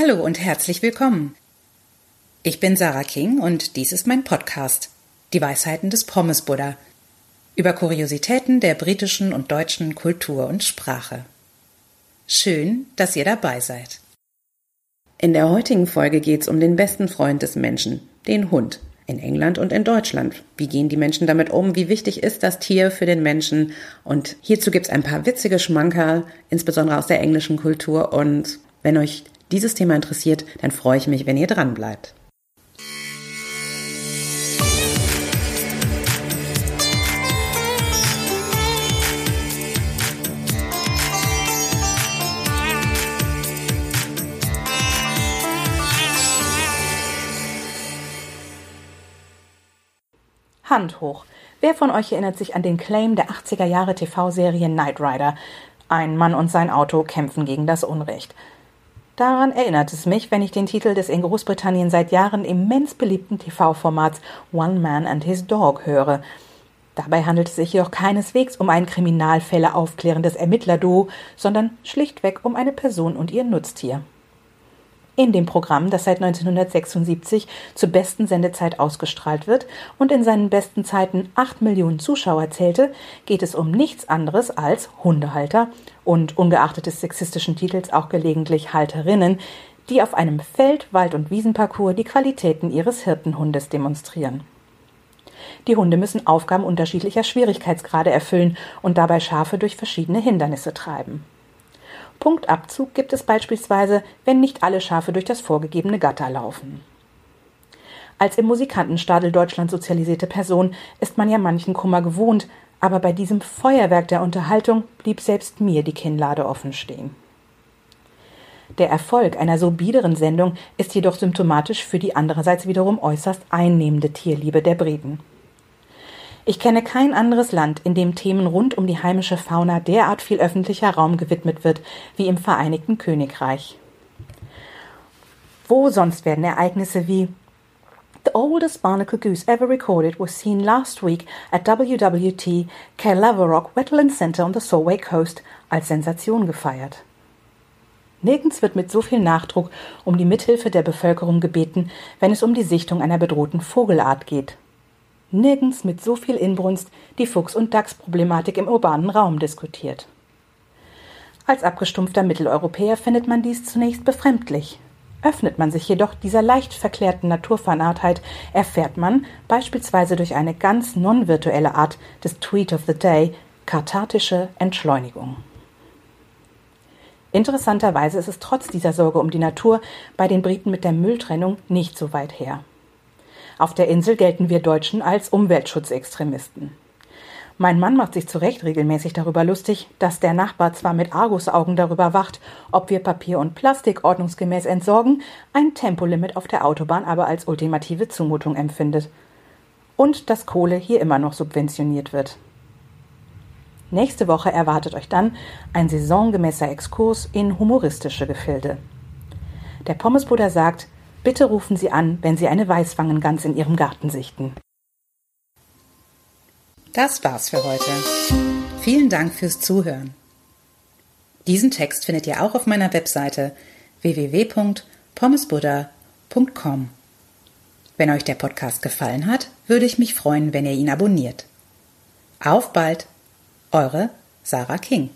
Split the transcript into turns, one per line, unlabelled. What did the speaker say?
Hallo und herzlich willkommen. Ich bin Sarah King und dies ist mein Podcast, Die Weisheiten des Pommes Buddha, über Kuriositäten der britischen und deutschen Kultur und Sprache. Schön, dass ihr dabei seid. In der heutigen Folge geht es um den besten Freund des Menschen, den Hund, in England und in Deutschland. Wie gehen die Menschen damit um? Wie wichtig ist das Tier für den Menschen? Und hierzu gibt es ein paar witzige Schmankerl, insbesondere aus der englischen Kultur. Und wenn euch dieses Thema interessiert, dann freue ich mich, wenn ihr dran bleibt.
Hand hoch. Wer von euch erinnert sich an den Claim der 80er Jahre TV-Serie Knight Rider? Ein Mann und sein Auto kämpfen gegen das Unrecht. Daran erinnert es mich, wenn ich den Titel des in Großbritannien seit Jahren immens beliebten TV-Formats One Man and His Dog höre. Dabei handelt es sich jedoch keineswegs um ein Kriminalfälle aufklärendes Ermittlerduo, sondern schlichtweg um eine Person und ihr Nutztier. In dem Programm, das seit 1976 zur besten Sendezeit ausgestrahlt wird und in seinen besten Zeiten acht Millionen Zuschauer zählte, geht es um nichts anderes als Hundehalter und ungeachtet des sexistischen Titels auch gelegentlich Halterinnen, die auf einem Feld-, Wald- und Wiesenparcours die Qualitäten ihres Hirtenhundes demonstrieren. Die Hunde müssen Aufgaben unterschiedlicher Schwierigkeitsgrade erfüllen und dabei Schafe durch verschiedene Hindernisse treiben. Punktabzug gibt es beispielsweise, wenn nicht alle Schafe durch das vorgegebene Gatter laufen. Als im Musikantenstadel Deutschland sozialisierte Person ist man ja manchen Kummer gewohnt, aber bei diesem Feuerwerk der Unterhaltung blieb selbst mir die Kinnlade offen stehen. Der Erfolg einer so biederen Sendung ist jedoch symptomatisch für die andererseits wiederum äußerst einnehmende Tierliebe der Briten. Ich kenne kein anderes Land, in dem Themen rund um die heimische Fauna derart viel öffentlicher Raum gewidmet wird wie im Vereinigten Königreich. Wo sonst werden Ereignisse wie The oldest barnacle goose ever recorded was seen last week at WWT Calaverock Wetland Center on the Solway Coast als Sensation gefeiert. Nirgends wird mit so viel Nachdruck um die Mithilfe der Bevölkerung gebeten, wenn es um die Sichtung einer bedrohten Vogelart geht nirgends mit so viel Inbrunst die Fuchs- und Dachsproblematik im urbanen Raum diskutiert. Als abgestumpfter Mitteleuropäer findet man dies zunächst befremdlich. Öffnet man sich jedoch dieser leicht verklärten Naturfanatheit, erfährt man, beispielsweise durch eine ganz non-virtuelle Art des Tweet of the Day, kathartische Entschleunigung. Interessanterweise ist es trotz dieser Sorge um die Natur bei den Briten mit der Mülltrennung nicht so weit her. Auf der Insel gelten wir Deutschen als Umweltschutzextremisten. Mein Mann macht sich zu Recht regelmäßig darüber lustig, dass der Nachbar zwar mit Argusaugen darüber wacht, ob wir Papier und Plastik ordnungsgemäß entsorgen, ein Tempolimit auf der Autobahn aber als ultimative Zumutung empfindet. Und dass Kohle hier immer noch subventioniert wird. Nächste Woche erwartet euch dann ein saisongemäßer Exkurs in humoristische Gefilde. Der Pommesbruder sagt, Bitte rufen Sie an, wenn Sie eine Weißwangengans in Ihrem Garten sichten.
Das war's für heute. Vielen Dank fürs Zuhören. Diesen Text findet ihr auch auf meiner Webseite www.pommesbuddha.com. Wenn euch der Podcast gefallen hat, würde ich mich freuen, wenn ihr ihn abonniert. Auf bald, eure Sarah King.